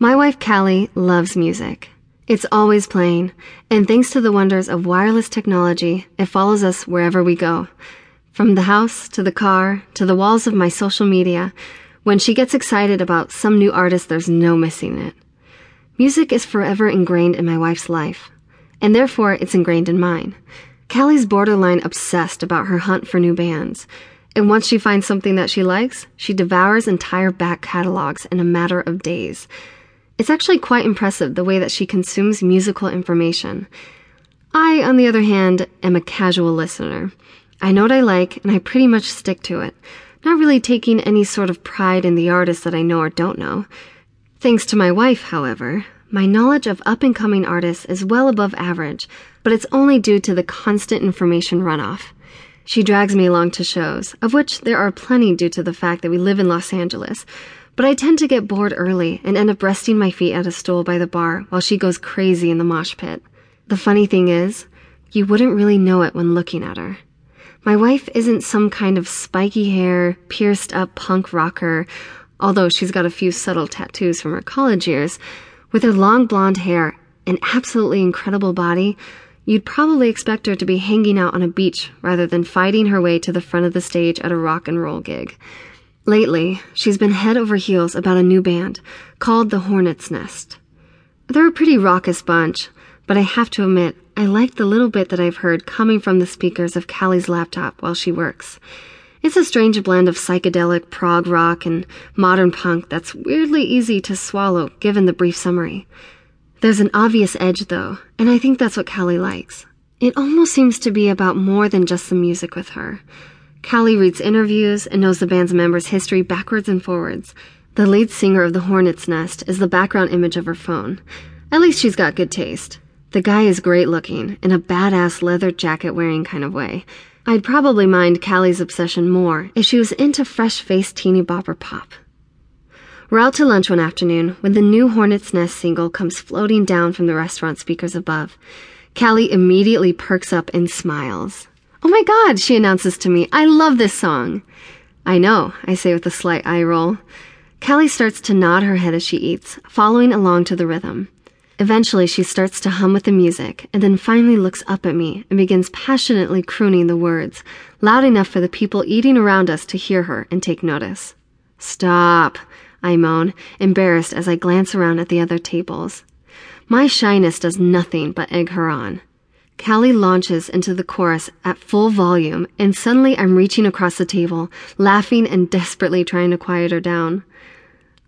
My wife Kali loves music. It's always playing, and thanks to the wonders of wireless technology, it follows us wherever we go. From the house to the car to the walls of my social media, when she gets excited about some new artist, there's no missing it. Music is forever ingrained in my wife's life, and therefore it's ingrained in mine. Kali's borderline obsessed about her hunt for new bands, and once she finds something that she likes, she devours entire back catalogs in a matter of days. It's actually quite impressive the way that she consumes musical information. I, on the other hand, am a casual listener. I know what I like, and I pretty much stick to it, not really taking any sort of pride in the artists that I know or don't know. Thanks to my wife, however, my knowledge of up and coming artists is well above average, but it's only due to the constant information runoff. She drags me along to shows, of which there are plenty due to the fact that we live in Los Angeles, but I tend to get bored early and end up resting my feet at a stool by the bar while she goes crazy in the mosh pit. The funny thing is, you wouldn't really know it when looking at her. My wife isn't some kind of spiky hair, pierced up punk rocker, although she's got a few subtle tattoos from her college years. With her long blonde hair and absolutely incredible body, you'd probably expect her to be hanging out on a beach rather than fighting her way to the front of the stage at a rock and roll gig. Lately, she's been head over heels about a new band called The Hornet's Nest. They're a pretty raucous bunch, but I have to admit, I like the little bit that I've heard coming from the speakers of Kali's laptop while she works. It's a strange blend of psychedelic prog rock and modern punk that's weirdly easy to swallow given the brief summary. There's an obvious edge though, and I think that's what Kali likes. It almost seems to be about more than just the music with her. Kali reads interviews and knows the band's members' history backwards and forwards. The lead singer of the Hornet's Nest is the background image of her phone. At least she's got good taste. The guy is great looking, in a badass leather jacket wearing kind of way. I'd probably mind Kali's obsession more if she was into fresh faced teeny bopper pop. We're out to lunch one afternoon when the new Hornet's Nest single comes floating down from the restaurant speakers above. Kali immediately perks up and smiles. Oh my god, she announces to me, I love this song. I know, I say with a slight eye roll. Kali starts to nod her head as she eats, following along to the rhythm. Eventually, she starts to hum with the music and then finally looks up at me and begins passionately crooning the words, loud enough for the people eating around us to hear her and take notice. Stop, I moan, embarrassed as I glance around at the other tables. My shyness does nothing but egg her on. Kali launches into the chorus at full volume, and suddenly I'm reaching across the table, laughing and desperately trying to quiet her down.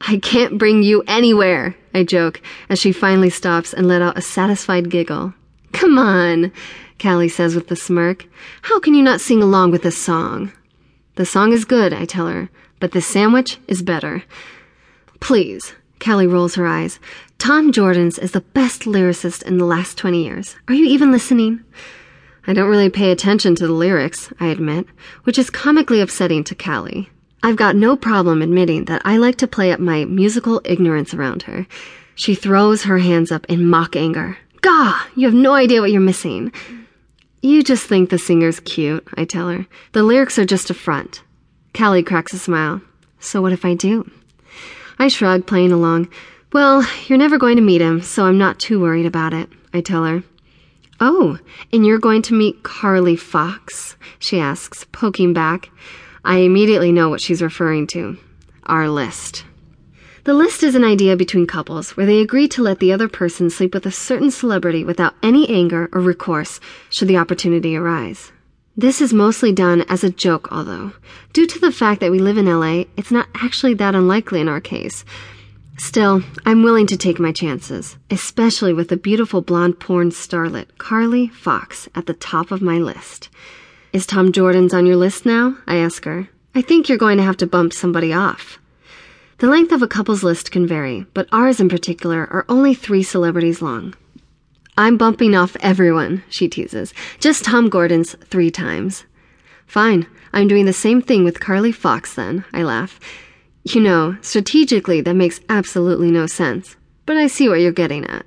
I can't bring you anywhere, I joke as she finally stops and let out a satisfied giggle. Come on, Kali says with a smirk. How can you not sing along with this song? The song is good, I tell her, but the sandwich is better. Please, Kali rolls her eyes. Tom Jordans is the best lyricist in the last 20 years. Are you even listening? I don't really pay attention to the lyrics, I admit, which is comically upsetting to Kali. I've got no problem admitting that I like to play up my musical ignorance around her. She throws her hands up in mock anger. Gah! You have no idea what you're missing. You just think the singer's cute, I tell her. The lyrics are just a front. Kali cracks a smile. So what if I do? I shrug, playing along. Well, you're never going to meet him, so I'm not too worried about it, I tell her. Oh, and you're going to meet Carly Fox? She asks, poking back. I immediately know what she's referring to our list. The list is an idea between couples where they agree to let the other person sleep with a certain celebrity without any anger or recourse should the opportunity arise. This is mostly done as a joke, although, due to the fact that we live in LA, it's not actually that unlikely in our case. Still, I'm willing to take my chances, especially with the beautiful blonde porn starlet, Carly Fox, at the top of my list. Is Tom Jordans on your list now? I ask her. I think you're going to have to bump somebody off. The length of a couple's list can vary, but ours in particular are only three celebrities long. I'm bumping off everyone, she teases. Just Tom Jordans three times. Fine, I'm doing the same thing with Carly Fox then, I laugh. You know, strategically, that makes absolutely no sense, but I see what you're getting at.